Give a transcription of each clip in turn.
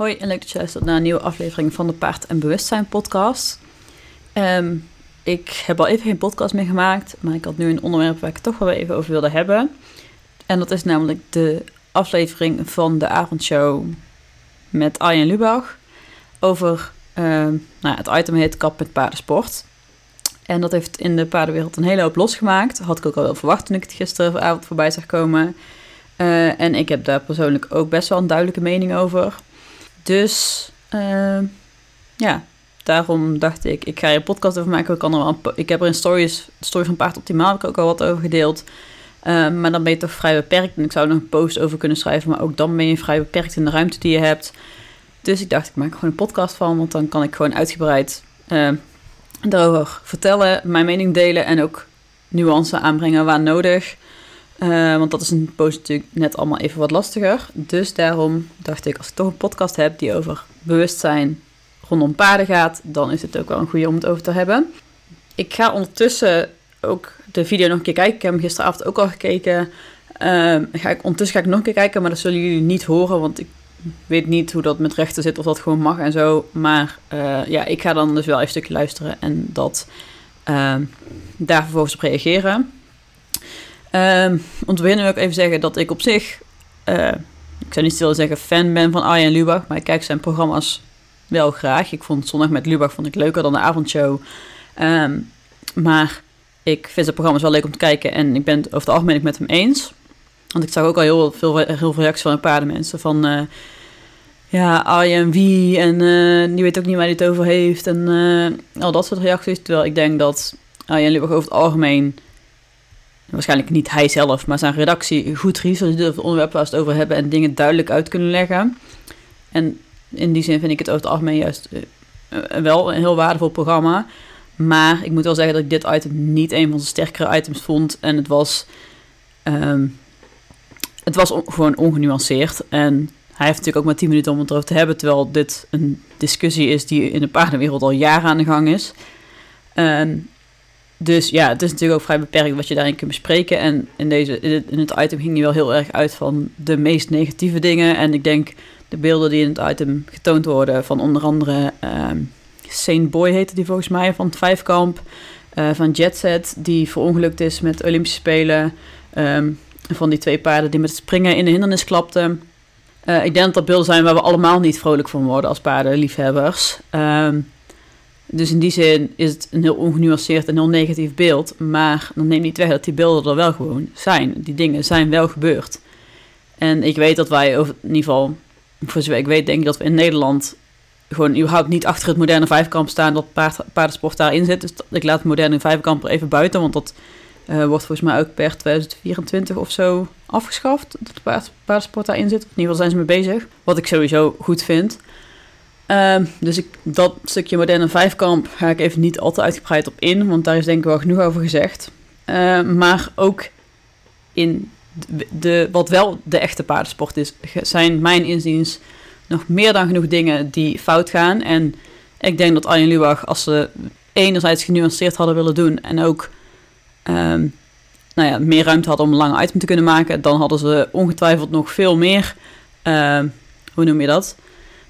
Hoi en leuk dat je luistert naar een nieuwe aflevering van de Paard en Bewustzijn podcast. Ehm, ik heb al even geen podcast meer gemaakt, maar ik had nu een onderwerp waar ik het toch wel even over wilde hebben. En dat is namelijk de aflevering van de avondshow met Arjen Lubach over, ehm, nou, het item heet Kap met paardensport. En dat heeft in de paardenwereld een hele hoop losgemaakt. Had ik ook al wel verwacht toen ik het gisteravond voorbij zag komen. Uh, en ik heb daar persoonlijk ook best wel een duidelijke mening over. Dus uh, ja, daarom dacht ik, ik ga hier een podcast over maken. Ik, kan er wel ik heb er in stories, story van Paard Optimaal ook al wat over gedeeld. Uh, maar dan ben je toch vrij beperkt. En ik zou er nog een post over kunnen schrijven. Maar ook dan ben je vrij beperkt in de ruimte die je hebt. Dus ik dacht, ik maak er gewoon een podcast van. Want dan kan ik gewoon uitgebreid uh, daarover vertellen. Mijn mening delen. En ook nuance aanbrengen waar nodig. Uh, want dat is een post natuurlijk net allemaal even wat lastiger. Dus daarom dacht ik, als ik toch een podcast heb die over bewustzijn rondom paarden gaat, dan is het ook wel een goede om het over te hebben. Ik ga ondertussen ook de video nog een keer kijken. Ik heb hem gisteravond ook al gekeken. Uh, ga ik, ondertussen ga ik nog een keer kijken, maar dat zullen jullie niet horen, want ik weet niet hoe dat met rechten zit, of dat gewoon mag en zo. Maar uh, ja, ik ga dan dus wel even een stukje luisteren en dat ehm, daar vervolgens op reageren. Um, om te beginnen wil ik even zeggen dat ik op zich, uh, ik zou niet stil zeggen fan ben van Arjen Lubach, maar ik kijk zijn programma's wel graag. Ik vond Zondag met Lubach vond ik leuker dan de avondshow. Um, maar ik vind zijn programma's wel leuk om te kijken en ik ben het over het algemeen met hem eens. Want ik zag ook al heel veel, heel veel reacties van een paar mensen van... Uh, ja, Arjen wie en uh, die weet ook niet waar hij het over heeft en al dat soort reacties. Terwijl ik denk dat Arjen Lubach over het algemeen waarschijnlijk niet hij zelf, maar zijn redactie goed research over het onderwerp waar het over hebben en dingen duidelijk uit kunnen leggen. En in die zin vind ik het over het algemeen juist uh, wel een heel waardevol programma. Maar ik moet wel zeggen dat ik dit item niet een van de sterkere items vond. En het was, um, het was on gewoon ongenuanceerd. En hij heeft natuurlijk ook maar 10 minuten om het erover te hebben. Terwijl dit een discussie is die in de paardenwereld al jaren aan de gang is. Um, dus ja, het is natuurlijk ook vrij beperkt wat je daarin kunt bespreken. En in, deze, in, het, item ging hij wel heel erg uit van de meest negatieve dingen. En ik denk de beelden die in het item getoond worden van onder andere um, Saint Boy heette die volgens mij, van het Vijfkamp. Uh, van Jetset, die verongelukt is met Olympische Spelen. Um, van die twee paarden die met springen in de hindernis klapten. Uh, ik denk dat dat beelden zijn waar we allemaal niet vrolijk van worden als paardenliefhebbers. Um, dus in die zin is het een heel ongenuanceerd en heel negatief beeld. Maar dan neemt niet weg dat die beelden er wel gewoon zijn. Die dingen zijn wel gebeurd. En ik weet dat wij, over, in ieder geval, ik weet, denk ik dat we in Nederland gewoon überhaupt niet achter het moderne vijfkamp staan dat paard, paardensport daarin zit. Dus ik laat het moderne vijfkamp er even buiten, want dat uh, wordt volgens mij ook per 2024 of zo afgeschaft. Dat paard, paardensport daarin zit. In ieder geval zijn ze mee bezig. Wat ik sowieso goed vind. Uh, dus ik, dat stukje moderne vijfkamp ga ik even niet al te uitgebreid op in, want daar is denk ik wel genoeg over gezegd. Uh, maar ook in de, wat wel de echte paardensport is, zijn mijn inziens nog meer dan genoeg dingen die fout gaan. En ik denk dat Arjen Lubach, als ze enerzijds genuanceerd hadden willen doen en ook um, nou ja, meer ruimte hadden om een lange item te kunnen maken, dan hadden ze ongetwijfeld nog veel meer, hoe noem je dat?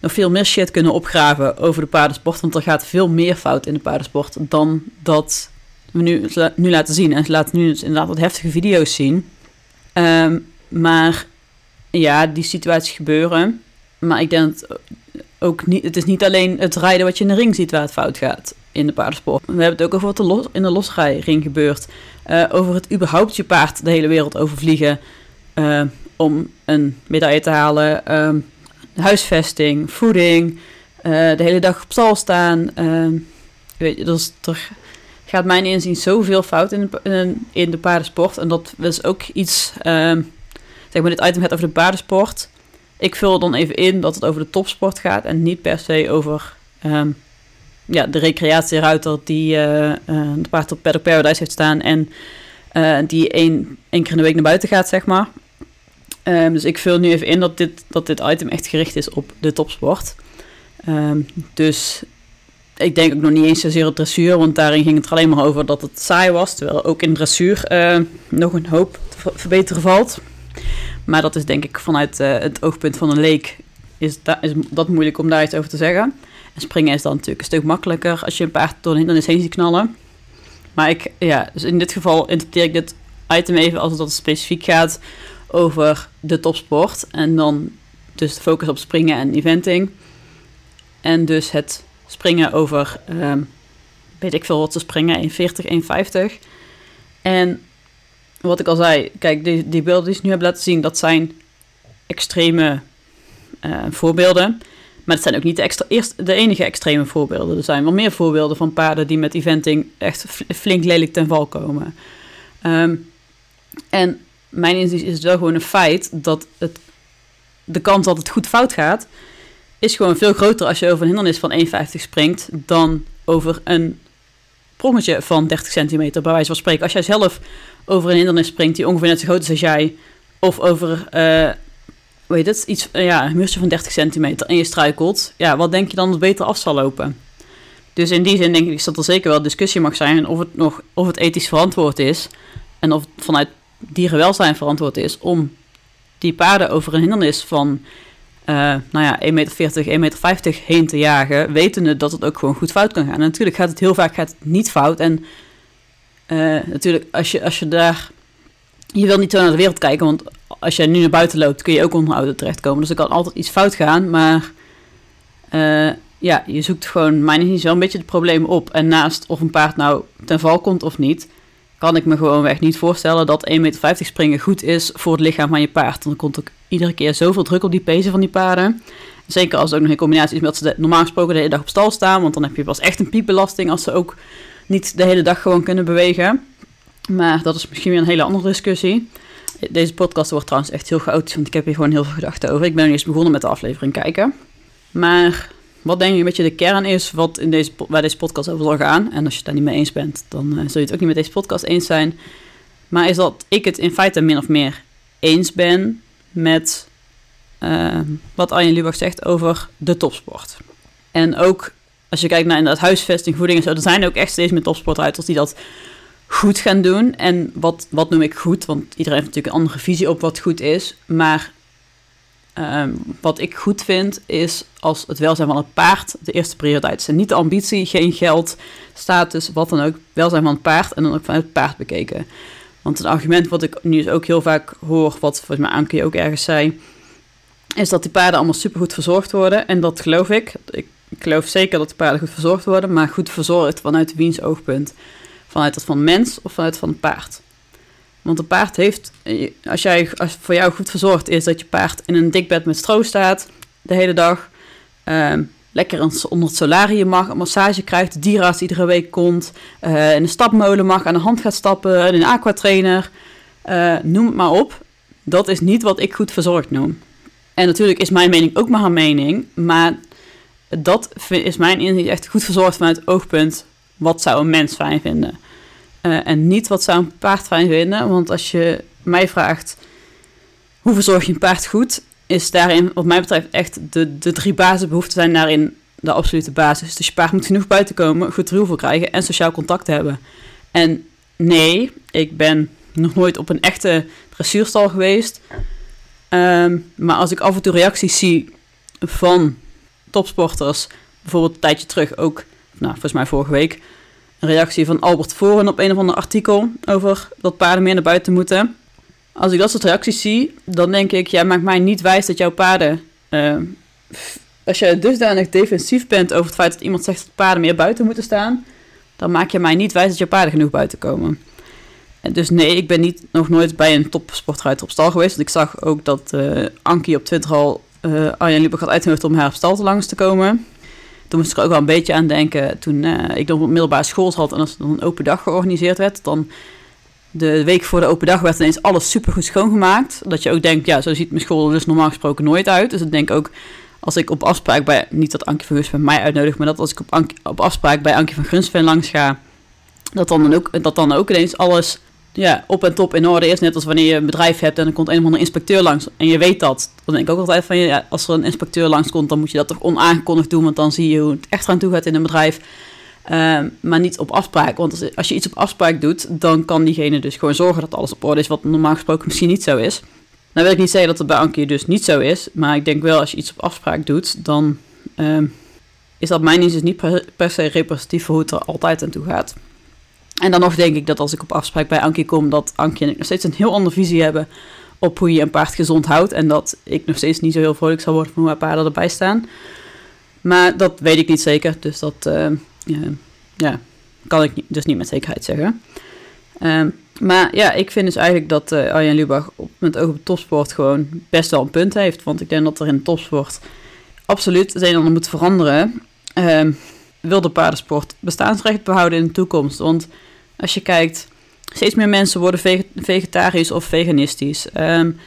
Nog veel meer shit kunnen opgraven over de paardensport. Want er gaat veel meer fout in de paardensport dan dat we nu, nu laten zien. En ze laten nu dus inderdaad wat heftige video's zien. Um, maar ja, die situaties gebeuren. Maar ik denk ook niet, het is niet alleen het rijden wat je in de ring ziet waar het fout gaat in de paardensport. We hebben het ook over wat er in de losrijring gebeurt. Uh, over het überhaupt je paard de hele wereld overvliegen uh, om een medaille te halen. Um, huisvesting, voeding, uh, de hele dag op stal staan. Uh, weet je, dus er gaat mijn inzien zoveel fout in de, in de paardensport. En dat is ook iets, uh, zeg maar dit item gaat over de paardensport. Ik vul dan even in dat het over de topsport gaat en niet per se over um, ja, de recreatieruiter die uh, de paard op Paddock Paradise heeft staan en die één, één keer in de week naar buiten gaat, zeg maar. Um, dus ik vul nu even in dat dit, dat dit item echt gericht is op de topsport. Um, dus ik denk ook nog niet eens zozeer op dressuur, want daarin ging het alleen maar over dat het saai was. Terwijl ook in dressuur uh, nog een hoop te verbeteren valt. Maar dat is denk ik vanuit uh, het oogpunt van een leek is, is dat moeilijk om daar iets over te zeggen. En springen is dan natuurlijk een stuk makkelijker als je een paard door een hindernis heen ziet knallen. Maar ik, ja, dus in dit geval interpreteer ik dit item even als het specifiek gaat over de topsport. En dan dus de focus op springen en eventing. En dus het springen over, um, weet ik veel wat ze springen, 1,40, 1,50. En wat ik al zei, kijk, die, die beelden die ze nu hebben laten zien, dat zijn extreme uh, voorbeelden. Maar het zijn ook niet de, extra, eerst de enige extreme voorbeelden. Er zijn wel meer voorbeelden van paarden die met eventing echt flink lelijk ten val komen. Um, en mijn inzicht is het wel gewoon een feit dat het, de kans dat het goed fout gaat, is gewoon veel groter als je over een hindernis van 1,50 springt dan over een prongetje van 30 centimeter, bij wijze van spreken. Als jij zelf over een hindernis springt die ongeveer net zo groot is als jij, of over, hoe heet het, iets, uh, ja, een muurtje van 30 centimeter en je struikelt, ja, wat denk je dan dat beter af zal lopen? Dus in die zin denk ik dat er zeker wel discussie mag zijn of het, nog, of het ethisch verantwoord is en of het vanuit dierenwelzijn verantwoord is om die paarden over een hindernis van uh, nou ja, 1,40 meter, 1,50 meter heen te jagen, wetende dat het ook gewoon goed fout kan gaan. En natuurlijk gaat het heel vaak gaat het niet fout. En uh, natuurlijk, als je, als je daar. Je wil niet zo naar de wereld kijken, want als jij nu naar buiten loopt, kun je ook onder auto terechtkomen. Dus er kan altijd iets fout gaan. Maar uh, ja, je zoekt gewoon, mijn is wel een beetje het probleem op. En naast of een paard nou ten val komt of niet, kan ik me gewoon echt niet voorstellen dat 1,50 meter springen goed is voor het lichaam van je paard. Dan komt ook iedere keer zoveel druk op die pezen van die paarden. Zeker als het ook nog in combinatie is met dat ze normaal gesproken de hele dag op stal staan. Want dan heb je pas echt een piepbelasting als ze ook niet de hele dag gewoon kunnen bewegen. Maar dat is misschien weer een hele andere discussie. Deze podcast wordt trouwens echt heel chaotisch, want ik heb hier gewoon heel veel gedachten over. Ik ben nu eens begonnen met de aflevering kijken. Maar wat denk je een beetje de kern is wat in deze, waar deze podcast over zal gaan? En als je het daar niet mee eens bent, dan uh, zul je het ook niet met deze podcast eens zijn. Maar is dat ik het in feite min of meer eens ben met uh, wat Arjen Lubach zegt over de topsport. En ook als je kijkt naar inderdaad huisvesting, voeding en zo, er zijn ook echt steeds meer topsportruiters die dat goed gaan doen. En wat, wat noem ik goed? Want iedereen heeft natuurlijk een andere visie op wat goed is. Maar um, wat ik goed vind, is als het welzijn van het paard de eerste prioriteit is. En niet de ambitie, geen geld, status, wat dan ook. Welzijn van het paard en dan ook vanuit het paard bekeken. Want een argument wat ik nu dus ook heel vaak hoor, wat volgens mij Anke ook ergens zei, is dat die paarden allemaal supergoed verzorgd worden. En dat geloof ik. Ik geloof zeker dat de paarden goed verzorgd worden, maar goed verzorgd vanuit wiens oogpunt? Vanuit dat van mens of vanuit van het paard? Want een paard heeft, als jij als voor jou goed verzorgd is dat je paard in een dik bed met stro staat de hele dag, uh, lekker onder het solarium mag, een massage krijgt, de dierarts iedere week komt, uh, in een stapmolen mag, aan de hand gaat stappen, in een aquatrainer, uh, noem het maar op. Dat is niet wat ik goed verzorgd noem. En natuurlijk is mijn mening ook maar een mening, maar dat is mijn inzicht echt goed verzorgd vanuit het oogpunt, wat zou een mens fijn vinden? Uh, en niet wat zou een paard fijn vinden, want als je mij vraagt, hoe verzorg je een paard goed, is daarin, wat mij betreft, echt de, de drie basisbehoeften zijn daarin de absolute basis. Dus je paard moet genoeg buiten komen, goed ruw voor krijgen en sociaal contact hebben. En nee, ik ben nog nooit op een echte dressuurstal geweest. Um, maar als ik af en toe reacties zie van topsporters, bijvoorbeeld een tijdje terug ook, nou, volgens mij vorige week, een reactie van Albert Voren op een of ander artikel over dat paarden meer naar buiten moeten. Als ik dat soort reacties zie, dan denk ik, jij maakt mij niet wijs dat jouw paarden. Uh, als je dusdanig defensief bent over het feit dat iemand zegt dat paarden meer buiten moeten staan, dan maak je mij niet wijs dat jouw paarden genoeg buiten komen. En dus nee, ik ben niet, nog nooit bij een topsportruiter op stal geweest. Want ik zag ook dat uh, Ankie op Twitter al uh, Arjen had uitgenodigd om haar op stal te langs te komen. Toen moest ik er ook wel een beetje aan denken toen uh, ik nog op middelbare school zat en als er dan een open dag georganiseerd werd, dan de week voor de open dag werd ineens alles supergoed schoongemaakt. Dat je ook denkt, ja, zo ziet mijn school dus normaal gesproken nooit uit. Dus ik denk ook, als ik op afspraak bij, niet dat Ankie van Gunsven mij uitnodigt, maar dat als ik op, afspraak bij Ankie van Gunsven langs ga, dat dan, ook, dat dan ook ineens alles ja, op en top in orde is. Net als wanneer je een bedrijf hebt en er komt een of andere inspecteur langs en je weet dat. Dan denk ik ook altijd van, ja, als er een inspecteur langs komt, dan moet je dat toch onaangekondigd doen, want dan zie je hoe het echt aan toe gaat in een bedrijf. Uh, maar niet op afspraak. Want als, je iets op afspraak doet, dan kan diegene dus gewoon zorgen dat alles op orde is, wat normaal gesproken misschien niet zo is. Nou wil ik niet zeggen dat het bij Ankie dus niet zo is, maar ik denk wel als je iets op afspraak doet, dan ehm, is dat mijn inzicht niet per, per, se representatief voor hoe het er altijd aan toe gaat. En dan nog denk ik dat als ik op afspraak bij Ankie kom, dat Ankie en ik nog steeds een heel andere visie hebben op hoe je een paard gezond houdt. En dat ik nog steeds niet zo heel vrolijk zal worden van hoe mijn paarden erbij staan. Maar dat weet ik niet zeker, dus dat uh, ja, kan ik dus niet met zekerheid zeggen. Uh, maar ja, ik vind dus eigenlijk dat uh, Arjen Lubach op, met oog op topsport gewoon best wel een punt heeft. Want ik denk dat er in topsport absoluut het een en ander moet veranderen. Uh, wil de paardensport bestaansrecht behouden in de toekomst? Want als je kijkt, steeds meer mensen worden vegetarisch of veganistisch. Um,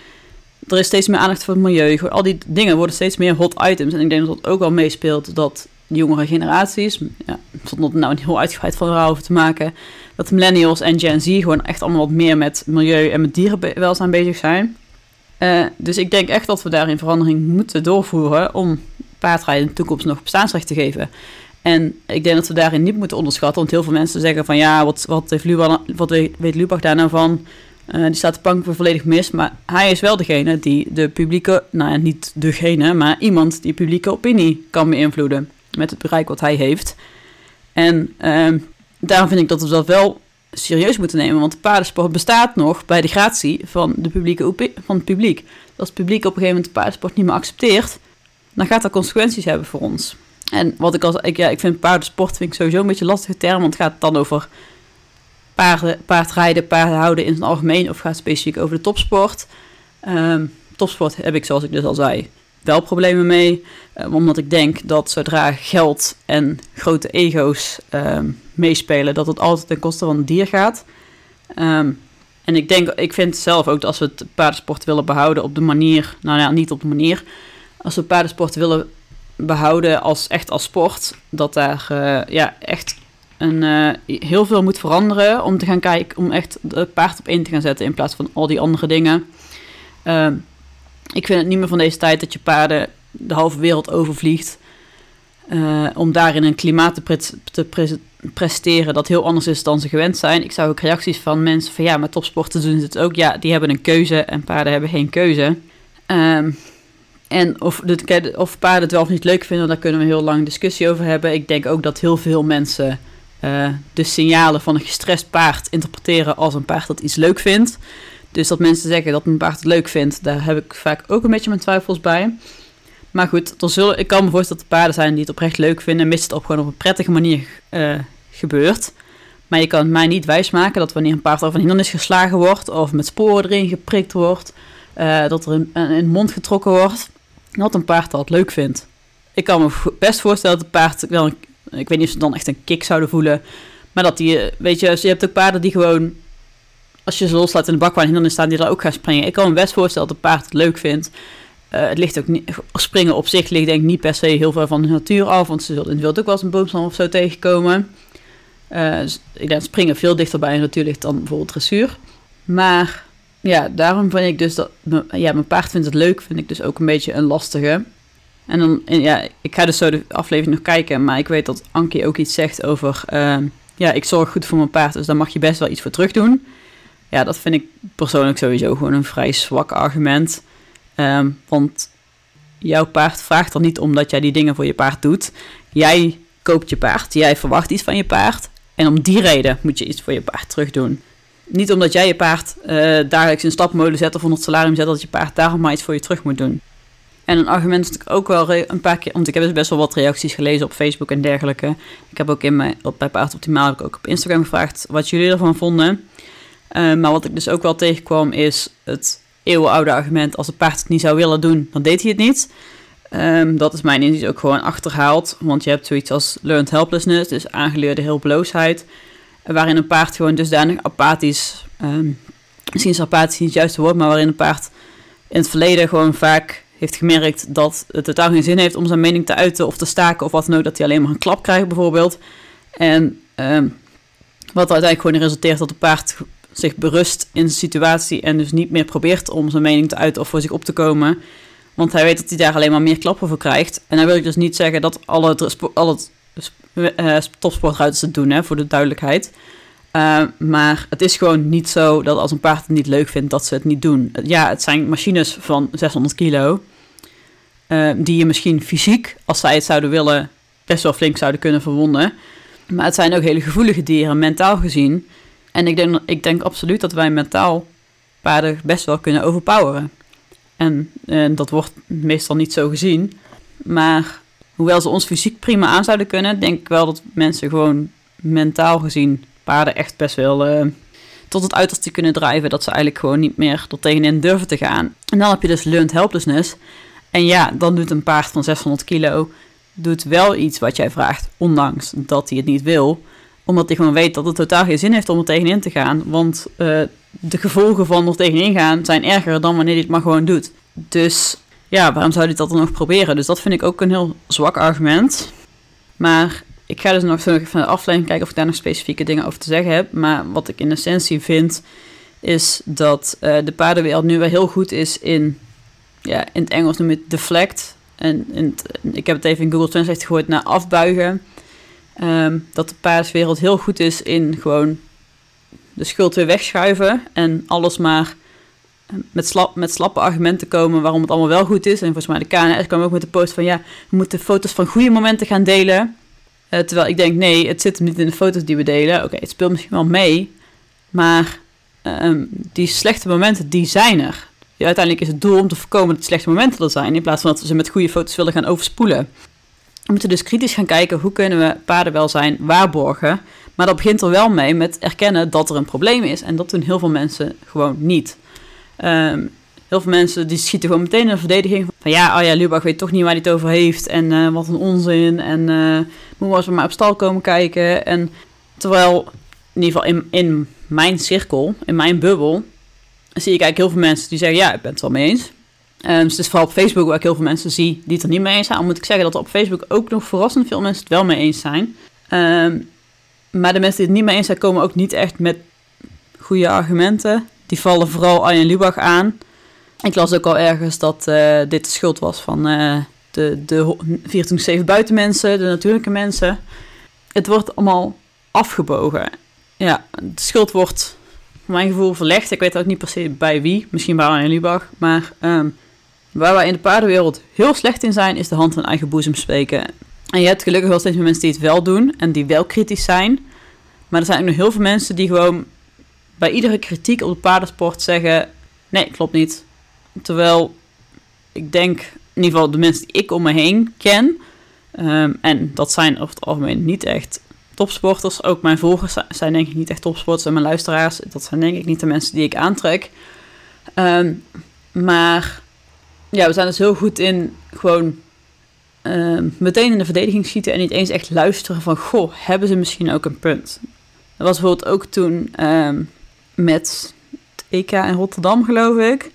er is steeds meer aandacht voor het milieu. Al die dingen worden steeds meer hot items. En ik denk dat dat ook wel meespeelt dat jongere generaties, ja, zonder er nou een heel uitgebreid verhaal over te maken, dat millennials en Gen Z gewoon echt allemaal wat meer met milieu en met dierenwelzijn bezig zijn. Uh, dus ik denk echt dat we daarin verandering moeten doorvoeren om paardrijden in de toekomst nog bestaansrecht te geven. En ik denk dat we daarin niet moeten onderschatten, want heel veel mensen zeggen van ja, wat, wat, heeft Lubach, wat weet Lubach daar nou van? Uh, die staat de bank voor volledig mis, maar hij is wel degene die de publieke, nou ja, niet degene, maar iemand die publieke opinie kan beïnvloeden met het bereik wat hij heeft. En uh, daarom vind ik dat we dat wel serieus moeten nemen, want de paardensport bestaat nog bij de gratie van, de publieke van het publiek. Als het publiek op een gegeven moment de paardensport niet meer accepteert, dan gaat dat consequenties hebben voor ons. En wat ik als ik, ja, ik vind paardensport vind ik sowieso een beetje een lastige term, want het gaat dan over paarden, paardrijden, paardenhouden in het algemeen, of gaat het specifiek over de topsport. Um, topsport heb ik, zoals ik dus al zei, wel problemen mee. Um, omdat ik denk dat zodra geld en grote ego's um, meespelen, dat het altijd ten koste van het dier gaat. En ik denk, ik vind zelf ook dat als we het paardensport willen behouden op de manier, nou ja, niet op de manier, als we paardensport willen behouden als echt als sport, dat daar uh, ja, echt een, uh, heel veel moet veranderen om te gaan kijken, om echt het paard op in te gaan zetten in plaats van al die andere dingen. Uh, ik vind het niet meer van deze tijd dat je paarden de halve wereld overvliegt. Uh, om daarin een klimaat te, pre te pre presteren dat heel anders is dan ze gewend zijn. Ik zou ook reacties van mensen van ja, maar topsporten doen ze het ook. Ja, die hebben een keuze en paarden hebben geen keuze. En of, of paarden het wel of niet leuk vinden, daar kunnen we heel lang discussie over hebben. Ik denk ook dat heel veel mensen uh, de signalen van een gestrest paard interpreteren als een paard dat iets leuk vindt. Dus dat mensen zeggen dat een paard het leuk vindt, daar heb ik vaak ook een beetje mijn twijfels bij. Maar goed, er zullen, ik kan me voorstellen dat er paarden zijn die het oprecht leuk vinden, mits het op gewoon op een prettige manier uh, gebeurt. Maar je kan mij niet wijsmaken dat wanneer een paard over een hindernis geslagen wordt, of met sporen erin geprikt wordt, uh, dat er in de mond getrokken wordt, dat een paard dat leuk vindt. Ik kan me best voorstellen dat een paard wel ik weet niet of ze dan echt een kick zouden voelen, maar dat die, weet je, je hebt ook paarden die gewoon als je ze loslaat in de bak waar hindernis staan, die er ook gaan springen. Ik kan me best voorstellen dat een paard het leuk vindt. Uh, het ligt ook niet, springen op zich ligt denk ik niet per se heel veel van de natuur af, want ze zullen in het wild ook wel eens een boomstam of zo tegenkomen. Dus ik denk springen veel dichter bij een natuur ligt dan bijvoorbeeld dressuur. Maar ja, daarom vind ik dus dat, ja, mijn paard vindt het leuk, vind ik dus ook een beetje een lastige. En dan, ja, ik ga dus zo de aflevering nog kijken, maar ik weet dat Ankie ook iets zegt over, uh, ja, ik zorg goed voor mijn paard, dus daar mag je best wel iets voor terug doen. Ja, dat vind ik persoonlijk sowieso gewoon een vrij zwak argument. Um, want jouw paard vraagt er niet omdat jij die dingen voor je paard doet. Jij koopt je paard, jij verwacht iets van je paard. En om die reden moet je iets voor je paard terug doen. Niet omdat jij je paard uh, dagelijks in stapmolen zet of onder het salarium zet, dat je paard daarom maar iets voor je terug moet doen. En een argument dat ik ook wel een paar keer, want ik heb dus best wel wat reacties gelezen op Facebook en dergelijke. Ik heb ook in mijn, op, bij Paard Optimaal heb ik ook op Instagram gevraagd wat jullie ervan vonden. Uh, maar wat ik dus ook wel tegenkwam is het eeuwenoude argument: als het paard het niet zou willen doen, dan deed hij het niet. Um, dat is mijn inzicht ook gewoon achterhaald. Want je hebt zoiets als learned helplessness, dus aangeleerde hulpeloosheid. Waarin een paard gewoon dusdanig apathisch, um, misschien is apathisch niet het juiste woord, maar waarin een paard in het verleden gewoon vaak heeft gemerkt dat het totaal geen zin heeft om zijn mening te uiten of te staken of wat dan ook, dat hij alleen maar een klap krijgt bijvoorbeeld. En um, wat uiteindelijk gewoon resulteert dat de paard zich berust in de situatie en dus niet meer probeert om zijn mening te uiten of voor zich op te komen. Want hij weet dat hij daar alleen maar meer klappen voor krijgt. En dan wil ik dus niet zeggen dat alle, alle uh, topsportruiters het doen, hè, voor de duidelijkheid. Uh, maar het is gewoon niet zo dat als een paard het niet leuk vindt, dat ze het niet doen. Ja, het zijn machines van 600 kilo. Uh, die je misschien fysiek, als zij het zouden willen, best wel flink zouden kunnen verwonden. Maar het zijn ook hele gevoelige dieren, mentaal gezien. En ik denk, ik denk absoluut dat wij mentaal paarden best wel kunnen overpoweren. En uh, dat wordt meestal niet zo gezien. Maar hoewel ze ons fysiek prima aan zouden kunnen, denk ik wel dat mensen gewoon mentaal gezien paarden echt best wel uh, tot het uiterste kunnen drijven. Dat ze eigenlijk gewoon niet meer er tegenin durven te gaan. En dan heb je dus learned helplessness. En ja, dan doet een paard van 600 kilo doet wel iets wat jij vraagt, ondanks dat hij het niet wil. Omdat hij gewoon weet dat het totaal geen zin heeft om er tegenin te gaan. Want uh, de gevolgen van er tegenin gaan zijn erger dan wanneer hij het maar gewoon doet. Dus ja, waarom zou hij dat dan nog proberen? Dus dat vind ik ook een heel zwak argument. Maar ik ga dus nog zo van de afleiding kijken of ik daar nog specifieke dingen over te zeggen heb. Maar wat ik in essentie vind, is dat uh, de paardenwereld nu wel heel goed is in, ja, in het Engels noem je het deflect. En ik heb het even in Google Translate gehoord naar afbuigen. Um, dat de paardenwereld heel goed is in gewoon de schuld weer wegschuiven en alles maar met, met slappe argumenten komen waarom het allemaal wel goed is. En volgens mij de KNS kwam ook met de post van ja, we moeten foto's van goede momenten gaan delen. Uh, terwijl ik denk, nee, het zit niet in de foto's die we delen. Oké, het speelt misschien wel mee, maar um, die slechte momenten, die zijn er. Uiteindelijk is het doel om te voorkomen dat slechte momenten er zijn, in plaats van dat we ze met goede foto's willen gaan overspoelen. We moeten dus kritisch gaan kijken hoe kunnen we paardenwelzijn waarborgen. Maar dat begint er wel mee met erkennen dat er een probleem is. En dat doen heel veel mensen gewoon niet. Um, heel veel mensen die schieten gewoon meteen in de verdediging van ja, oh ja, Lubach weet toch niet waar hij het over heeft en uh, wat een onzin en uh, moet maar eens maar op stal komen kijken. En terwijl, in ieder geval in, in mijn cirkel, in mijn bubbel, zie ik eigenlijk heel veel mensen die zeggen ja, ik ben het wel mee eens. Um, dus het is vooral op Facebook waar ik heel veel mensen zie die het er niet mee eens zijn. Al moet ik zeggen dat er op Facebook ook nog verrassend veel mensen het wel mee eens zijn. Um, maar de mensen die het niet mee eens zijn, komen ook niet echt met goede argumenten. Die vallen vooral Arjen Lubach aan. Ik las ook al ergens dat uh, dit de schuld was van uh, de, de 24-7 buitenmensen, de natuurlijke mensen. Het wordt allemaal afgebogen. Ja, de schuld wordt, voor mijn gevoel, verlegd. Ik weet ook niet per se bij wie. Misschien bij Arjen Lubach. Maar um, waar wij in de paardenwereld heel slecht in zijn, is de hand van eigen boezem spreken. En je hebt gelukkig wel steeds meer mensen die het wel doen en die wel kritisch zijn. Maar er zijn ook nog heel veel mensen die gewoon bij iedere kritiek op de paardensport zeggen: nee, klopt niet. Terwijl ik denk, in ieder geval de mensen die ik om me heen ken, um, en dat zijn over het algemeen niet echt topsporters. Ook mijn volgers zijn denk ik niet echt topsporters en mijn luisteraars, dat zijn denk ik niet de mensen die ik aantrek. Um, maar ja, we zijn dus heel goed in gewoon uh, meteen in de verdediging schieten en niet eens echt luisteren van, goh, hebben ze misschien ook een punt? Dat was bijvoorbeeld ook toen met het EK in Rotterdam, geloof ik,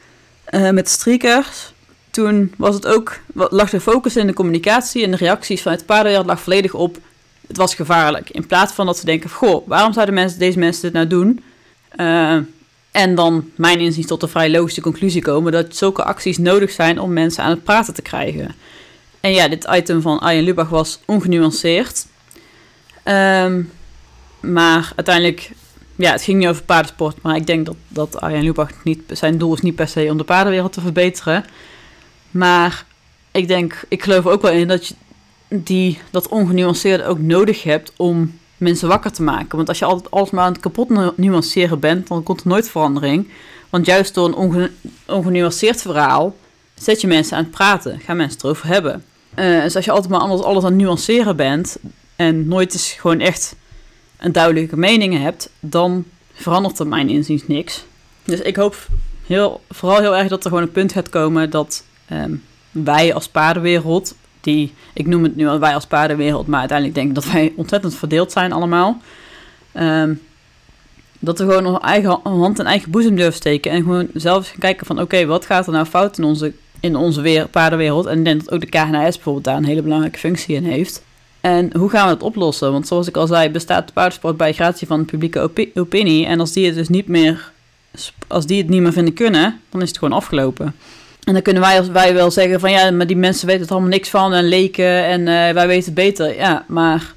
uh, met streakers. Toen was het ook, lag de focus in de communicatie en de reacties van het paardenwereld lag volledig op, het was gevaarlijk. In plaats van dat ze denken, goh, waarom zouden mensen, deze mensen dit nou doen? Uh, en dan, mijn inziens, tot de vrij logische conclusie komen dat zulke acties nodig zijn om mensen aan het praten te krijgen. En ja, dit item van Arjen Lubach was ongenuanceerd. Um, maar uiteindelijk, ja, het ging niet over paardensport. Maar ik denk dat, dat Arjen Lubach niet, zijn doel is niet per se om de paardenwereld te verbeteren. Maar ik denk, ik geloof ook wel in dat je die, dat ongenuanceerde ook nodig hebt om mensen wakker te maken. Want als je altijd alles maar aan het kapot nuanceren bent, dan komt er nooit verandering. Want juist door een onge ongenuanceerd verhaal zet je mensen aan het praten, gaan mensen het erover hebben. Uh, dus als je altijd maar alles, alles aan het nuanceren bent en nooit eens gewoon echt een duidelijke mening hebt, dan verandert er mijn inziens niks. Dus ik hoop heel, vooral heel erg dat er gewoon een punt gaat komen dat um, wij als paardenwereld, die, ik noem het nu al wij als paardenwereld, maar uiteindelijk denk ik dat wij ontzettend verdeeld zijn allemaal. Um, dat we gewoon onze eigen hand in eigen boezem durven steken en gewoon zelf gaan kijken van oké, wat gaat er nou fout in onze in onze paardenwereld. En ik denk dat ook de KNS bijvoorbeeld daar een hele belangrijke functie in heeft. En hoe gaan we dat oplossen? Want zoals ik al zei, bestaat de paardensport bij gratie van de publieke opi opinie. En als die het dus niet meer, als die het niet meer vinden kunnen, dan is het gewoon afgelopen. En dan kunnen wij, als wij wel zeggen van ja, maar die mensen weten er allemaal niks van en leken en uh, wij weten het beter. Ja, maar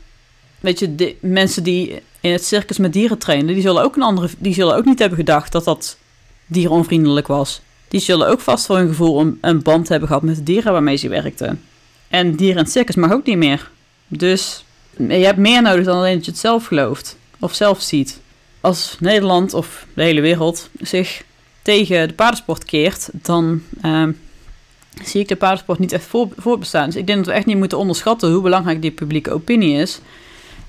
weet je, mensen die in het circus met dieren trainen, die zullen ook een andere, die zullen ook niet hebben gedacht dat dat dieronvriendelijk was. Die zullen ook vast voor hun gevoel een, een band hebben gehad met de dieren waarmee ze werkten. En dieren in het circus mag ook niet meer. Dus je hebt meer nodig dan alleen dat je het zelf gelooft of zelf ziet. Als Nederland of de hele wereld zich tegen de paardensport keert, dan ehm, zie ik de paardensport niet echt voor, voorbestaan. Dus ik denk dat we echt niet moeten onderschatten hoe belangrijk die publieke opinie is.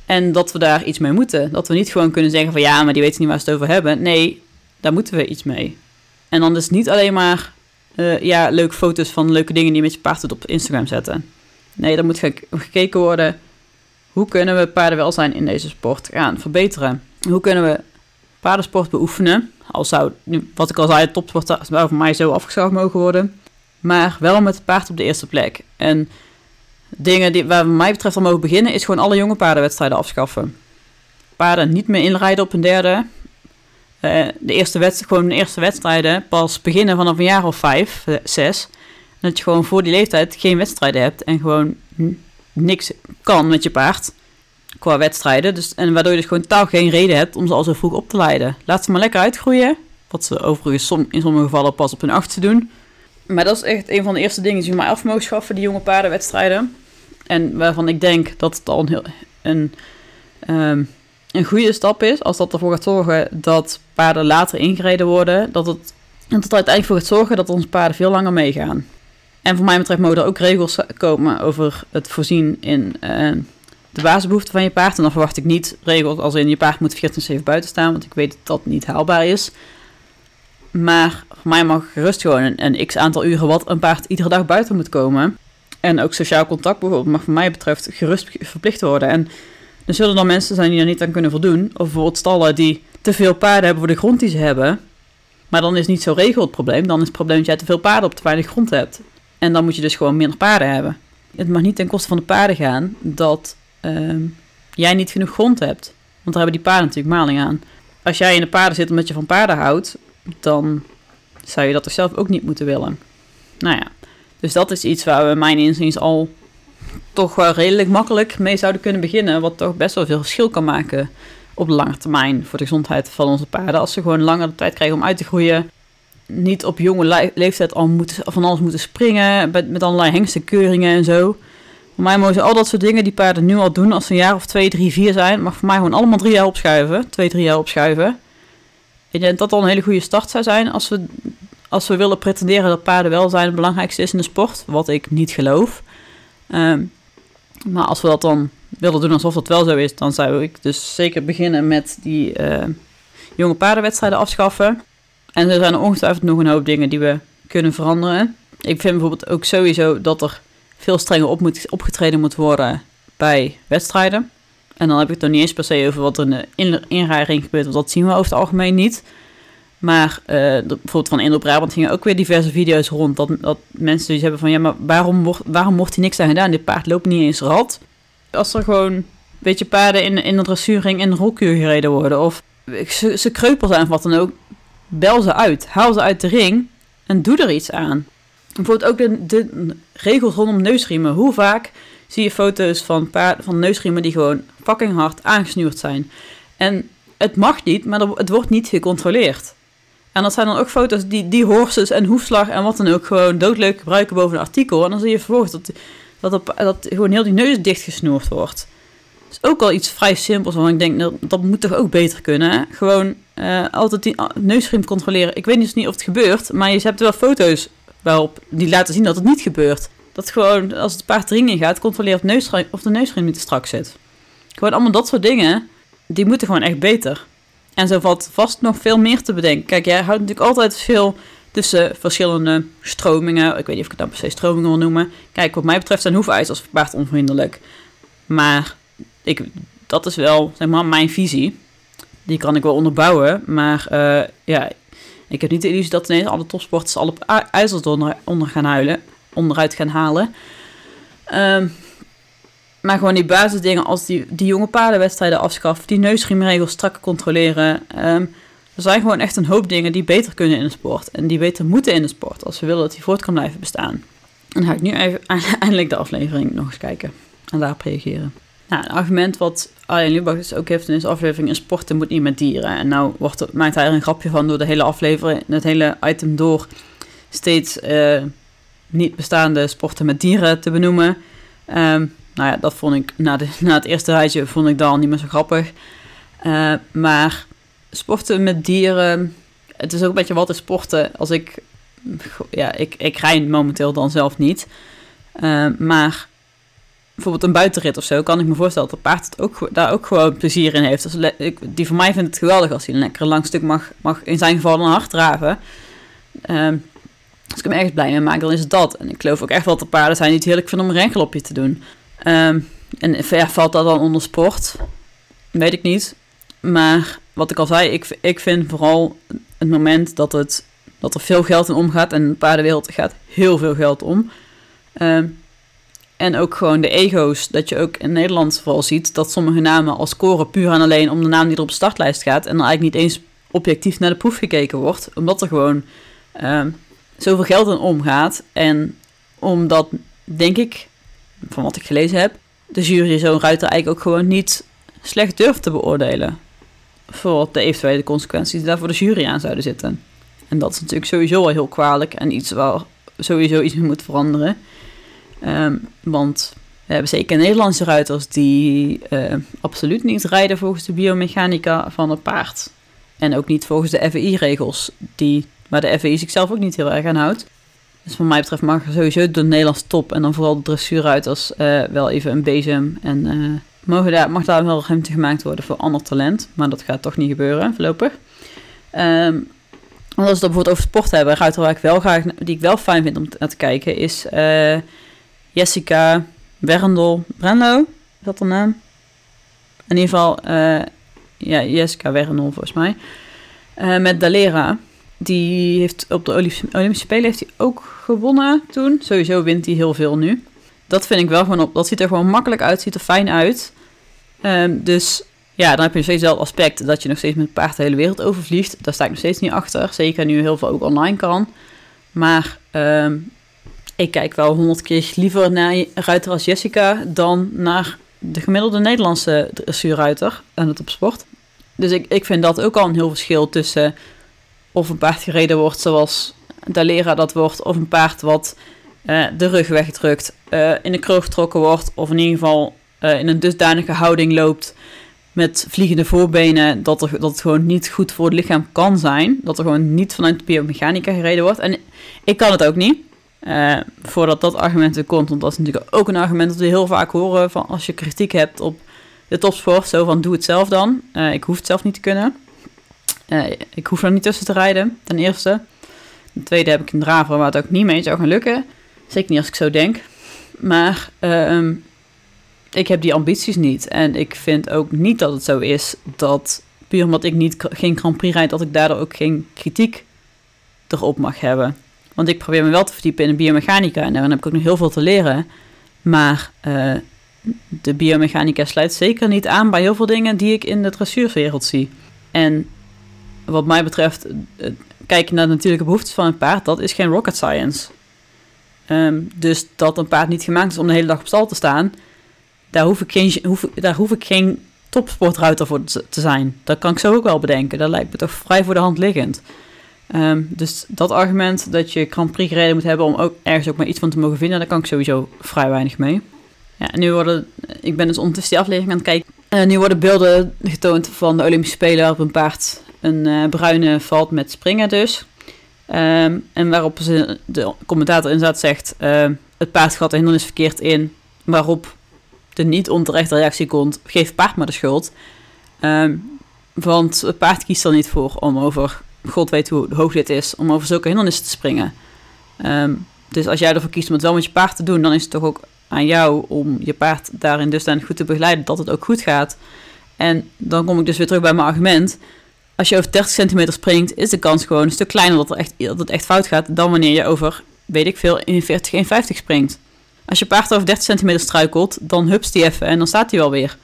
En dat we daar iets mee moeten. Dat we niet gewoon kunnen zeggen van ja, maar die weten niet waar ze het over hebben. Nee, daar moeten we iets mee. En dan is het niet alleen maar uh, ja, leuke foto's van leuke dingen die je met je paard doet op Instagram zetten. Nee, er moet gekeken worden hoe kunnen we paardenwelzijn in deze sport gaan verbeteren. Hoe kunnen we paardensport beoefenen? Al zou, nu, wat ik al zei, topsport zou voor mij zo afgeschaft mogen worden. Maar wel met het paard op de eerste plek. En dingen die, waar mij betreft al mogen beginnen, is gewoon alle jonge paardenwedstrijden afschaffen. Paarden niet meer inrijden op een derde. Uh, de eerste wedst gewoon de eerste wedstrijden pas beginnen vanaf een jaar of vijf, uh, zes. Dat je gewoon voor die leeftijd geen wedstrijden hebt en gewoon niks kan met je paard qua wedstrijden. Dus, en waardoor je dus gewoon taal geen reden hebt om ze al zo vroeg op te leiden. Laat ze maar lekker uitgroeien. Wat ze overigens som, in sommige gevallen pas op hun achtste doen. Maar dat is echt een van de eerste dingen die je maar af mogen schaffen, die jonge paardenwedstrijden. En waarvan ik denk dat het al een, um, een goede stap is. Als dat ervoor gaat zorgen dat paarden later ingereden worden. Dat het, dat het uiteindelijk voor gaat zorgen dat onze paarden veel langer meegaan. En voor mij betreft mogen er ook regels komen over het voorzien in uh, de basisbehoeften van je paard. En dan verwacht ik niet regels als in je paard moet 14-7 buiten staan, want ik weet dat dat niet haalbaar is. Maar voor mij mag gerust gewoon een, een x aantal uren wat een paard iedere dag buiten moet komen. En ook sociaal contact bijvoorbeeld mag voor mij betreft gerust verplicht worden. En er zullen dan mensen zijn die er niet aan kunnen voldoen. Of bijvoorbeeld stallen die te veel paarden hebben voor de grond die ze hebben. Maar dan is niet zo regel het probleem. Dan is het probleem dat jij te veel paarden op te weinig grond hebt. En dan moet je dus gewoon minder paarden hebben. Het mag niet ten koste van de paarden gaan dat uh, jij niet genoeg grond hebt. Want daar hebben die paarden natuurlijk maling aan. Als jij in de paarden zit omdat je van paarden houdt, dan zou je dat toch zelf ook niet moeten willen. Nou ja, dus dat is iets waar we mijn inziens al toch wel redelijk makkelijk mee zouden kunnen beginnen. Wat toch best wel veel verschil kan maken op de lange termijn voor de gezondheid van onze paarden. Als ze gewoon langer de tijd krijgen om uit te groeien. Niet op jonge leeftijd al moeten, van alles moeten springen. Met, met allerlei hengstenkeuringen en zo. Voor mij mogen ze al dat soort dingen die paarden nu al doen. Als ze een jaar of twee, drie, vier zijn. Mag voor mij gewoon allemaal drie jaar opschuiven. Twee, drie jaar opschuiven. Ik denk dat al een hele goede start zou zijn. Als we, als we willen pretenderen dat paardenwelzijn het belangrijkste is in de sport. Wat ik niet geloof. Um, maar als we dat dan willen doen alsof dat wel zo is, dan zou ik dus zeker beginnen met die uh, jonge paardenwedstrijden afschaffen. En er zijn ongetwijfeld nog een hoop dingen die we kunnen veranderen. Ik vind bijvoorbeeld ook sowieso dat er veel strenger op moet, opgetreden moet worden bij wedstrijden. En dan heb ik het nog niet eens per se over wat er in de inrijding gebeurt, want dat zien we over het algemeen niet. Maar uh, bijvoorbeeld van Indo Brabant gingen ook weer diverse video's rond. Dat, dat mensen dus hebben van ja, maar waarom, wordt, waarom hier niks aan gedaan? Dit paard loopt niet eens rad. Als er gewoon een beetje paarden in, in de dressuurring in een rolkuur gereden worden. Of ze, ze kreupel zijn of wat dan ook. Bel ze uit. Haal ze uit de ring. En doe er iets aan. Bijvoorbeeld ook de, de regels rondom neusriemen. Hoe vaak zie je foto's van, paard, van neusriemen die gewoon fucking hard aangesnuurd zijn. En het mag niet, maar het wordt niet gecontroleerd. En dat zijn dan ook foto's die, die horses en hoefslag en wat dan ook gewoon doodleuk gebruiken boven een artikel. En dan zie je vervolgens dat, dat, dat, gewoon heel die neus dichtgesnoerd wordt. Dat is ook al iets vrij simpels, want ik denk dat, dat moet toch ook beter kunnen. Gewoon uh, altijd die neusriem controleren. Ik weet dus niet of het gebeurt, maar je hebt wel foto's waarop die laten zien dat het niet gebeurt. Dat gewoon, als het paard erin gaat, controleert neusriem, of de neusriem niet te strak zit. Gewoon allemaal dat soort dingen, die moeten gewoon echt beter. En zo valt vast nog veel meer te bedenken. Kijk, jij houdt natuurlijk altijd veel tussen verschillende stromingen. Ik weet niet of ik het dan per se stromingen wil noemen. Kijk, wat mij betreft zijn hoefijzers paard onvriendelijk. Maar ik, dat is wel, zeg maar, mijn visie. Die kan ik wel onderbouwen. Maar uh, ja, ik heb niet de illusie dat ineens alle topsporters alle ijzers onder, onder gaan huilen, onderuit gaan halen. Um, maar gewoon die basisdingen als die, die jonge paardenwedstrijden afschaffen, die neusriemregels strak controleren. Um, er zijn gewoon echt een hoop dingen die beter kunnen in de sport. En die beter moeten in de sport als we willen dat die voort kan blijven bestaan. En dan ga ik nu even eindelijk de aflevering nog eens kijken en daarop reageren. Nou, een argument wat Arjen Lubach dus ook heeft in deze aflevering... is sporten moet niet met dieren. En nou wordt maakt hij er een grapje van door de hele aflevering... het hele item door steeds uh, niet bestaande sporten met dieren te benoemen. Um, nou ja, dat vond ik na, na het eerste rijtje vond ik dat al niet meer zo grappig. Uh, maar sporten met dieren, het is ook een beetje wat is sporten. Als ik, ja, ik, ik rij momenteel dan zelf niet. Uh, maar bijvoorbeeld een buitenrit of zo, kan ik me voorstellen dat het paard het ook, daar ook gewoon plezier in heeft. Dus ik, die van mij vindt het geweldig als hij een lekker lang stuk mag, mag in zijn geval een hard draven. Um, als ik hem ergens blij mee maak, dan is het dat. En ik geloof ook echt wel dat er paarden zijn die het heerlijk vinden om een rengelopje te doen. Um, en ja, valt dat dan onder sport? Weet ik niet. Maar wat ik al zei, ik, ik vind vooral het moment dat, het, dat er veel geld in omgaat. En de paardenwereld gaat heel veel geld om. Um, en ook gewoon de ego's, dat je ook in Nederland vooral ziet dat sommige namen al scoren puur en alleen om de naam die er op de startlijst gaat. En dan eigenlijk niet eens objectief naar de proef gekeken wordt, omdat er gewoon um, zoveel geld in omgaat. En omdat, denk ik, van wat ik gelezen heb, de jury zo'n ruiter eigenlijk ook gewoon niet slecht durft te beoordelen. Voor de eventuele consequenties die daar voor de jury aan zouden zitten. En dat is natuurlijk sowieso al heel kwalijk en iets waar sowieso iets moet veranderen. Um, want we hebben zeker Nederlandse ruiters die uh, absoluut niet rijden volgens de biomechanica van het paard. En ook niet volgens de FEI-regels, die, waar de FEI zichzelf ook niet heel erg aan houdt. Dus wat mij betreft mag sowieso de Nederlandse top en dan vooral de dressuurruiters uh, wel even een bezem. En uh, mogen daar, mag daar wel ruimte gemaakt worden voor ander talent. Maar dat gaat toch niet gebeuren voorlopig. Um, als we het bijvoorbeeld over sport hebben, ruiter waar ik wel graag, die ik wel fijn vind om naar te kijken, is Jessica Werndel Brenlo. Is dat de naam? In ieder geval, ja, Jessica Werndel volgens mij. met Dalera die heeft op de Olympische Spelen heeft hij ook gewonnen toen. Sowieso wint hij heel veel nu. Dat vind ik wel gewoon op. Dat ziet er gewoon makkelijk uit, ziet er fijn uit. Um, dus ja, dan heb je nog steeds wel het aspect dat je nog steeds met een paard de hele wereld overvliegt. Daar sta ik nog steeds niet achter. Zeker nu heel veel ook online kan. Maar um, ik kijk wel honderd keer liever naar ruiter als Jessica dan naar de gemiddelde Nederlandse dressuurruiter en het op sport. Dus ik, ik vind dat ook al een heel verschil tussen of een paard gereden wordt zoals Dalera dat wordt, of een paard wat uh, de rug wegdrukt, uh, in de kroog getrokken wordt, of in ieder geval uh, in een dusdanige houding loopt met vliegende voorbenen, dat, er, dat het gewoon niet goed voor het lichaam kan zijn. Dat er gewoon niet vanuit de biomechanica gereden wordt. En ik kan het ook niet. Voordat dat argument er komt, want dat is natuurlijk ook een argument dat we heel vaak horen van als je kritiek hebt op de topsport, zo van doe het zelf dan. ik hoef het zelf niet te kunnen. Uh, ik hoef er niet tussen te rijden, ten eerste. Ten tweede heb ik een draver waar het ook niet mee zou gaan lukken. Zeker niet als ik zo denk. Maar uh, ik heb die ambities niet. En ik vind ook niet dat het zo is dat puur omdat ik niet, geen Grand Prix rijd, dat ik daardoor ook geen kritiek erop mag hebben. Want ik probeer me wel te verdiepen in de biomechanica en daarin heb ik ook nog heel veel te leren. Maar uh, de biomechanica sluit zeker niet aan bij heel veel dingen die ik in de dressuurwereld zie. En wat mij betreft, kijken naar de natuurlijke behoeftes van een paard, dat is geen rocket science. Um, dus dat een paard niet gemaakt is om de hele dag op stal te staan, daar hoef ik geen, hoef, daar hoef ik geen topsportruiter voor te zijn. Dat kan ik zo ook wel bedenken. Dat lijkt me toch vrij voor de hand liggend. Um, dus dat argument dat je Grand Prix gereden moet hebben om ook ergens ook maar iets van te mogen vinden, daar kan ik sowieso vrij weinig mee. Ja, nu worden, ik ben dus ondertussen die aflevering aan het kijken. Uh, nu worden beelden getoond van de Olympische Spelen op een paard een uh, bruine valt met springen dus. Um, en waarop ze, de commentator inderdaad zegt, het paard gaat de hindernis verkeerd in. Waarop de niet onterechte reactie komt, geef paard maar de schuld. Um, want het paard kiest er niet voor om over, god weet hoe hoog dit is, om over zulke hindernissen te springen. Um, dus als jij ervoor kiest om het wel met je paard te doen, dan is het toch ook aan jou om je paard daarin dus dan goed te begeleiden dat het ook goed gaat. En dan kom ik dus weer terug bij mijn argument als je over 30 centimeter springt, is de kans gewoon een stuk kleiner dat, echt, dat het echt fout gaat dan wanneer je over, weet ik veel, 41, 50 springt. Als je paard over 30 centimeter struikelt, dan hupst hij even en dan staat hij wel weer.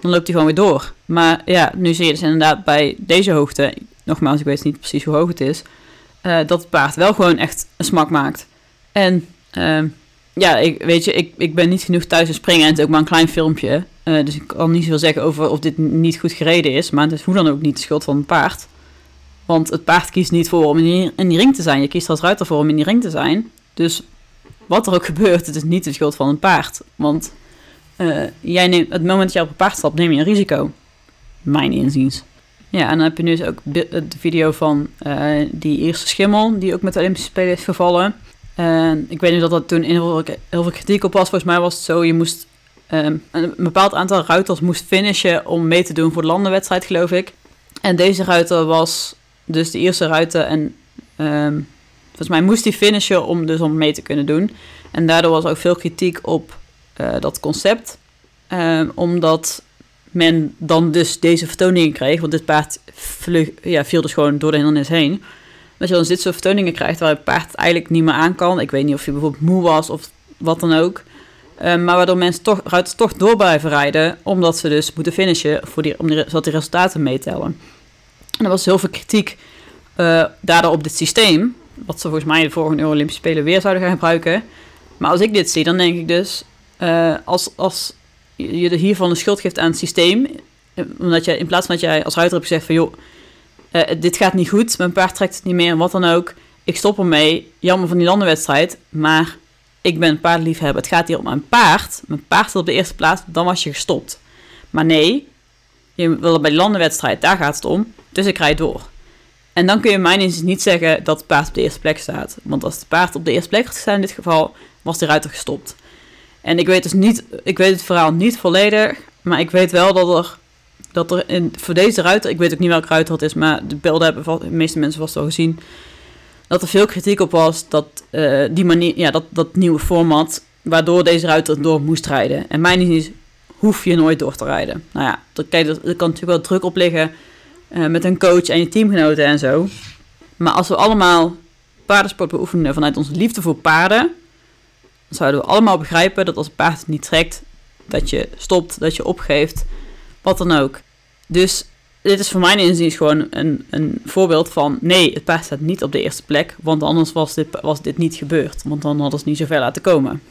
Dan loopt hij gewoon weer door. Maar ja, nu zie je dus inderdaad bij deze hoogte, nogmaals, ik weet niet precies hoe hoog het is, uh, dat het paard wel gewoon echt een smak maakt. En uh, ja, ik, weet je, ik, ik ben niet genoeg thuis te springen en het ook maar een klein filmpje. Eh, dus ik kan niet zoveel zeggen over of dit niet goed gereden is. Maar het is hoe dan ook niet de schuld van het paard. Want het paard kiest niet voor om in die, in die ring te zijn. Je kiest als ruiter voor om in die ring te zijn. Dus wat er ook gebeurt, het is niet de schuld van het paard. Want uh, jij neemt, het moment dat je op een paard stapt, neem je een risico. Mijn inziens. Ja, en dan heb je nu dus ook de video van uh, die eerste schimmel, die ook met de Olympische Spelen is gevallen. En ik weet niet dat dat toen heel veel, heel veel kritiek op was. Volgens mij was het zo, je moest um, een bepaald aantal ruiters moest finishen om mee te doen voor de landenwedstrijd, geloof ik. En deze ruiter was dus de eerste ruiter en um, volgens mij moest hij finishen om dus om mee te kunnen doen. En daardoor was ook veel kritiek op uh, dat concept. Um, omdat men dan dus deze vertoningen kreeg. Want dit paard ja, viel dus gewoon door de hindernis heen. Dat je dan dit soort vertoningen krijgt waar het paard eigenlijk niet meer aan kan. Ik weet niet of je bijvoorbeeld moe was of wat dan ook. Um, maar waardoor mensen toch, ruiters toch door blijven rijden. Omdat ze dus moeten finishen voor die, om die, zodat resultaten meetellen. En er was heel veel kritiek uh, daardoor op dit systeem. Wat ze volgens mij de volgende Olympische Spelen weer zouden gaan gebruiken. Maar als ik dit zie, dan denk ik dus... Uh, als, als je hiervan de schuld geeft aan het systeem. Eh, omdat je in plaats van dat jij als ruiter hebt gezegd van joh, uh, dit gaat niet goed, mijn paard trekt het niet meer en wat dan ook. Ik stop ermee, jammer van die landenwedstrijd, maar ik ben paardliefhebber. Het gaat hier om mijn paard. Mijn paard staat op de eerste plaats, dan was je gestopt. Maar nee, je wil bij de landenwedstrijd, daar gaat het om, dus ik rijd door. En dan kun je mijn inziens niet zeggen dat het paard op de eerste plek staat. Want als het paard op de eerste plek had in dit geval, was de ruiter gestopt. En ik weet dus niet, ik weet het verhaal niet volledig, maar ik weet wel dat er, dat er in, voor deze ruiter, ik weet ook niet welke ruiter het is, maar de beelden hebben de meeste mensen vast al gezien, dat er veel kritiek op was dat uh, die manier, ja, dat, dat nieuwe format, waardoor deze ruiter door moest rijden. En mijn is, hoef je nooit door te rijden. Nou ja, er, kan natuurlijk wel druk op liggen uh, met een coach en je teamgenoten en zo. Maar als we allemaal paardensport beoefenen vanuit onze liefde voor paarden, zouden we allemaal begrijpen dat als een paard niet trekt, dat je stopt, dat je opgeeft, wat dan ook. Dus dit is voor mijn inziens gewoon een, een voorbeeld van nee, het paard staat niet op de eerste plek, want anders was dit, was dit niet gebeurd, want dan hadden ze niet zo ver laten komen.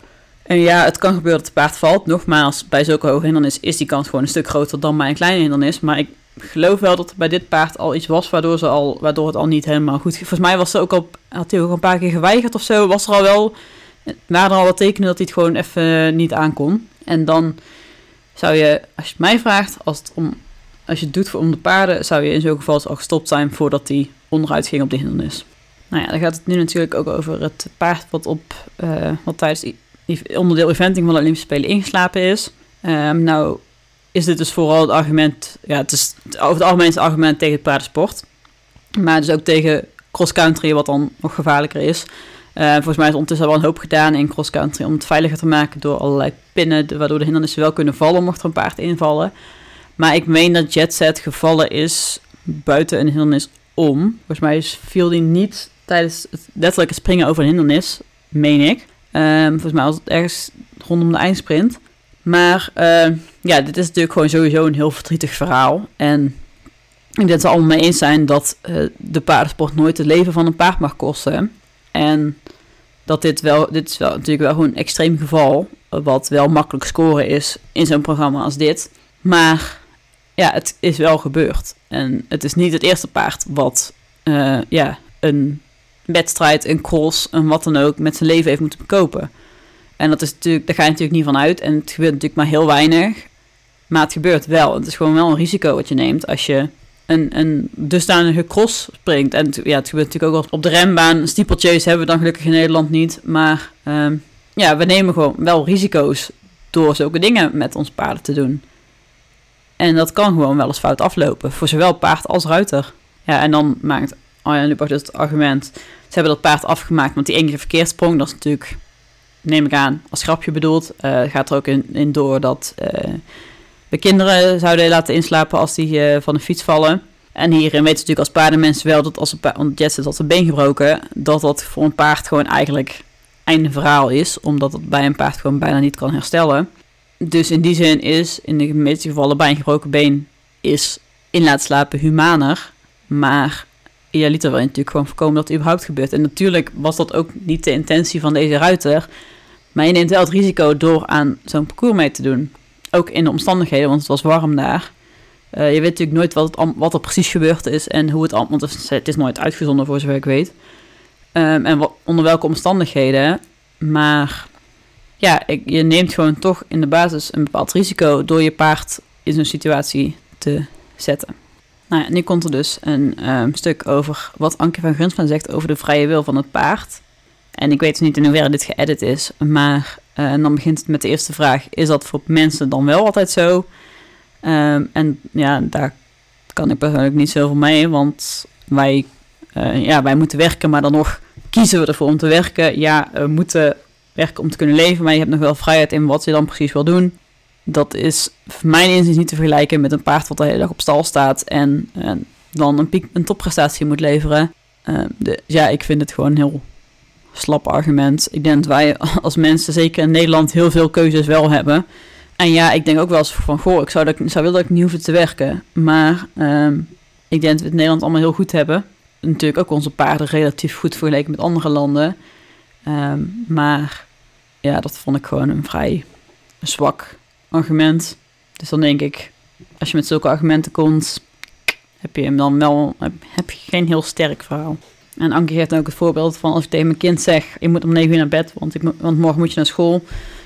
En ja, het kan gebeuren dat het paard valt. Nogmaals, bij zulke hoge hindernis is die kans gewoon een stuk groter dan bij een kleine hindernis. Maar ik geloof wel dat er bij dit paard al iets was waardoor, ze al, waardoor het al niet helemaal goed... Volgens mij was ze ook al, had hij ook een paar keer geweigerd of zo. Was er al wel waren er al wat tekenen dat hij het gewoon even niet aankon. En dan zou je, als je het mij vraagt, als, het om, als je het doet voor om de paarden, zou je in zo'n geval al gestopt zijn voordat hij onderuit ging op de hindernis. Nou ja, dan gaat het nu natuurlijk ook over het paard wat, op, uh, wat tijdens onderdeel eventing van de Olympische Spelen ingeslapen is. Um, nou is dit dus vooral het argument, ja, het is over het algemeen het argument tegen het paardensport. Maar dus ook tegen cross-country, wat dan nog gevaarlijker is. Uh, volgens mij is ondertussen wel een hoop gedaan in cross-country om het veiliger te maken door allerlei pinnen, waardoor de hindernissen wel kunnen vallen mocht er een paard invallen. Maar ik meen dat Jetset gevallen is buiten een hindernis om. Volgens mij viel die niet tijdens het letterlijke springen over een hindernis, meen ik. Um, volgens mij was het ergens rondom de eindsprint. Maar uh, ja, dit is natuurlijk gewoon sowieso een heel verdrietig verhaal. En ik denk dat we allemaal mee eens zijn dat uh, de paardensport nooit het leven van een paard mag kosten. En dat dit wel, dit is wel natuurlijk wel gewoon een extreem geval, wat wel makkelijk scoren is in zo'n programma als dit. Maar ja, het is wel gebeurd. En het is niet het eerste paard wat uh, ja, een wedstrijd, een cross, een wat dan ook, met zijn leven heeft moeten bekopen. En dat is natuurlijk, daar ga je natuurlijk niet van uit. En het gebeurt natuurlijk maar heel weinig. Maar het gebeurt wel. Het is gewoon wel een risico wat je neemt als je een, een dusdanige cross springt. En ja, het gebeurt natuurlijk ook op de rembaan. Steeplechase hebben we dan gelukkig in Nederland niet. Maar um, ja, we nemen gewoon wel risico's door zulke dingen met ons paarden te doen. En dat kan gewoon wel eens fout aflopen. Voor zowel paard als ruiter. Ja, en dan maakt Arjan Lubach dus het argument... Ze hebben dat paard afgemaakt, want die één keer. Dat is natuurlijk, neem ik aan, als grapje bedoeld. Uh, gaat er ook in, in door dat... Uh, de kinderen zouden laten inslapen als die uh, van de fiets vallen. En hierin weten ze natuurlijk als paardenmensen wel dat als een paard, want als een been gebroken, dat dat voor een paard gewoon eigenlijk einde verhaal is, omdat het bij een paard gewoon bijna niet kan herstellen. Dus in die zin is in de meeste gevallen bij een gebroken been is in laten slapen humaner, maar idealiter wil je natuurlijk gewoon voorkomen dat het überhaupt gebeurt. En natuurlijk was dat ook niet de intentie van deze ruiter, maar je neemt wel het risico door aan zo'n parcours mee te doen ook in de omstandigheden, want het was warm daar. Eh, je weet natuurlijk nooit wat, wat er precies gebeurd is en hoe het allemaal... Want het is, nooit uitgezonden voor zover ik weet. Ehm, en onder welke omstandigheden. Maar ja, ik, je neemt gewoon toch in de basis een bepaald risico door je paard in zo'n situatie te zetten. Nou ja, nu komt er dus een ehm, stuk over wat Anke van Grunsman zegt over de vrije wil van het paard. En ik weet dus niet in hoeverre dit geëdit is, maar uh, dan begint het met de eerste vraag: is dat voor mensen dan wel altijd zo? Ehm, en ja, daar kan ik persoonlijk niet zoveel mee, want wij, uh, ja, wij moeten werken, maar dan nog kiezen we ervoor om te werken. Ja, we moeten werken om te kunnen leven, maar je hebt nog wel vrijheid in wat je dan precies wil doen. Dat is voor mijn inziens niet te vergelijken met een paard wat de hele dag op stal staat en dan een, piek, een topprestatie moet leveren. De, ja, ik vind het gewoon heel slap argument. Ik denk dat wij als mensen, zeker in Nederland, heel veel keuzes wel hebben. En ja, ik denk ook wel eens van, goh, ik zou, dat, zou willen dat ik niet hoefde te werken. Maar uh, ik denk dat we het Nederland allemaal heel goed hebben. Natuurlijk ook onze paarden relatief goed vergeleken met andere landen. Um, maar ja, dat vond ik gewoon een vrij zwak argument. Dus dan denk ik, als je met zulke argumenten komt, heb je hem dan wel heb je geen heel sterk verhaal. En Anke geeft ook het voorbeeld van als ik tegen mijn kind zeg, je moet om 9 uur naar bed, want, ik, want morgen moet je naar school.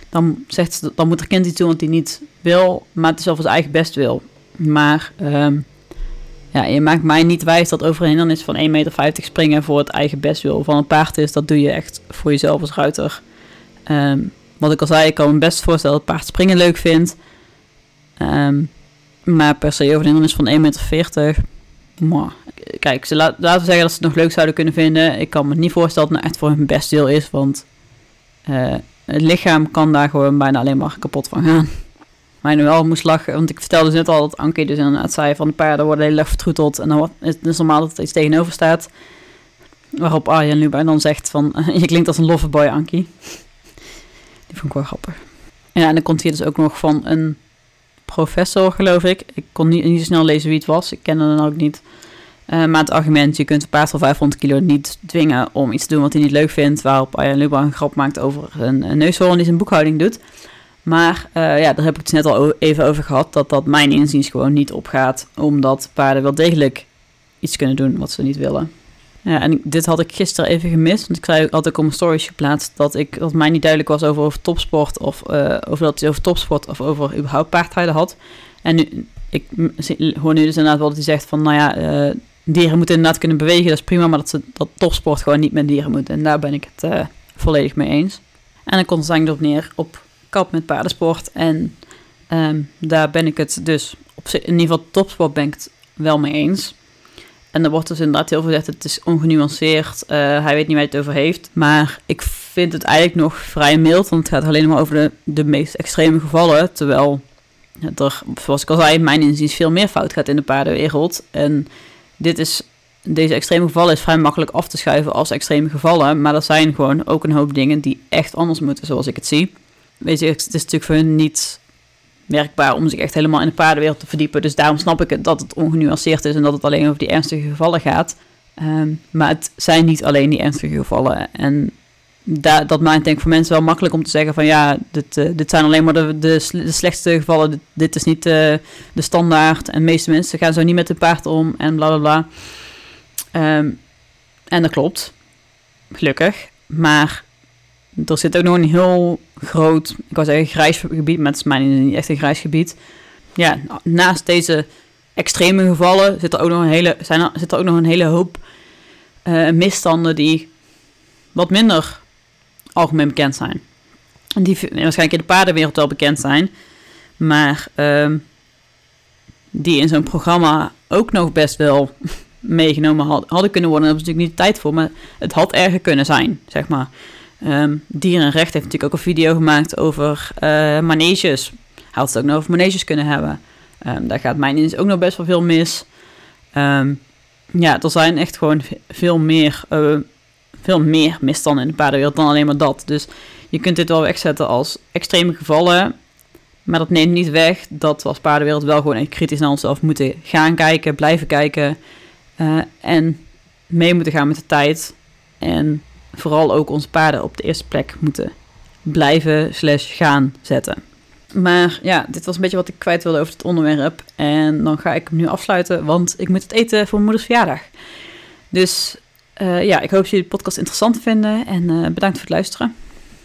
Dan, zegt ze, dan moet er kind iets doen wat hij niet wil, maar het voor zijn eigen best wil. Maar um, ja, je maakt mij niet wijs dat over een hindernis van 1,50 meter springen voor het eigen best wil van een paard is. Dat doe je echt voor jezelf als ruiter. Um, wat ik al zei, ik kan me best voorstellen dat het paard springen leuk vindt. Um, maar per se over een hindernis van 1,40 meter. Maar, kijk, ze laten we zeggen dat ze het nog leuk zouden kunnen vinden. Ik kan me niet voorstellen dat het nou echt voor hun best deel is. Want uh, het lichaam kan daar gewoon bijna alleen maar kapot van gaan. Maar nu wel moest lachen, want ik vertelde dus net al dat Anke dus inderdaad zei van de paarden worden heel erg vertroeteld. En dan is het normaal dat er iets tegenover staat. Waarop Arjen bij dan zegt van, je klinkt als een loverboy Ankie. Die vond ik wel grappig. Ja, en dan komt hier dus ook nog van een professor, geloof ik. Ik kon niet, niet zo snel lezen wie het was. Ik kende hem ook niet. Uh, maar het argument, je kunt een paard van 500 kilo niet dwingen om iets te doen wat hij niet leuk vindt. Waarop Arjen Lubach een grap maakt over een, neushoorn die zijn boekhouding doet. Maar uh, ja, daar heb ik het net al even over gehad. Dat dat mijn inziens gewoon niet opgaat. Omdat paarden wel degelijk iets kunnen doen wat ze niet willen. Ja, en dit had ik gisteren even gemist. Want ik zei, had ik op mijn stories geplaatst dat, ik, dat mij niet duidelijk was over, topsport. Of uh, over dat hij over topsport of over überhaupt paardrijden had. En nu, ik hoor nu dus inderdaad wel dat hij zegt van, nou ja, uh, dieren moeten inderdaad kunnen bewegen. Dat is prima, maar dat, ze, dat topsport gewoon niet met dieren moet. En daar ben ik het uh, volledig mee eens. En dan komt het eigenlijk op neer op kap met paardensport. En um, daar ben ik het dus, op, in ieder geval topsport ben ik wel mee eens. En er wordt dus inderdaad heel veel gezegd, het is ongenuanceerd, uh, hij weet niet waar hij het over heeft. Maar ik vind het eigenlijk nog vrij mild, want het gaat alleen maar over de, de meest extreme gevallen. Terwijl er, zoals ik al zei, mijn inziens veel meer fout gaat in de paardenwereld. En dit is, deze extreme gevallen is vrij makkelijk af te schuiven als extreme gevallen. Maar er zijn gewoon ook een hoop dingen die echt anders moeten, zoals ik het zie. Weet je, het is natuurlijk voor hun niet werkbaar om zich echt helemaal in de paardenwereld te verdiepen. Dus daarom snap ik het dat het ongenuanceerd is en dat het alleen over die ernstige gevallen gaat. Um, maar het zijn niet alleen die ernstige gevallen. En da dat maakt denk ik voor mensen wel makkelijk om te zeggen van ja, dit, uh, dit zijn alleen maar de, de, de slechtste gevallen. Dit, is niet uh, de standaard. En de meeste mensen gaan zo niet met hun paard om en bla bla bla. Um, en dat klopt. Gelukkig. Maar er zit ook nog een heel groot, ik wou zeggen grijs gebied, maar het is mijn niet echt een grijs gebied. Ja, naast deze extreme gevallen zit er ook nog een hele, zijn er, zit er ook nog een hele hoop uh, misstanden die wat minder algemeen bekend zijn. Die waarschijnlijk in de paardenwereld wel bekend zijn, maar uh, die in zo'n programma ook nog best wel meegenomen hadden kunnen worden. Daar ze natuurlijk niet de tijd voor, maar het had erger kunnen zijn, zeg maar. Um, Dierenrecht heeft natuurlijk ook een video gemaakt over uh, maneges. Hij had het ook nog over maneges kunnen hebben. Um, daar gaat mijn inziens ook nog best wel veel mis. Um, ja, er zijn echt gewoon veel meer, uh, veel meer misstanden in de paardenwereld dan alleen maar dat. Dus je kunt dit wel wegzetten als extreme gevallen. Maar dat neemt niet weg dat we als paardenwereld wel gewoon echt kritisch naar onszelf moeten gaan kijken, blijven kijken. Uh, en mee moeten gaan met de tijd. En vooral ook onze paarden op de eerste plek moeten blijven slash gaan zetten. Maar ja, dit was een beetje wat ik kwijt wilde over het onderwerp. En dan ga ik hem nu afsluiten, want ik moet het eten voor mijn moeders verjaardag. Dus uh, ja, ik hoop dat jullie de podcast interessant vinden en uh, bedankt voor het luisteren.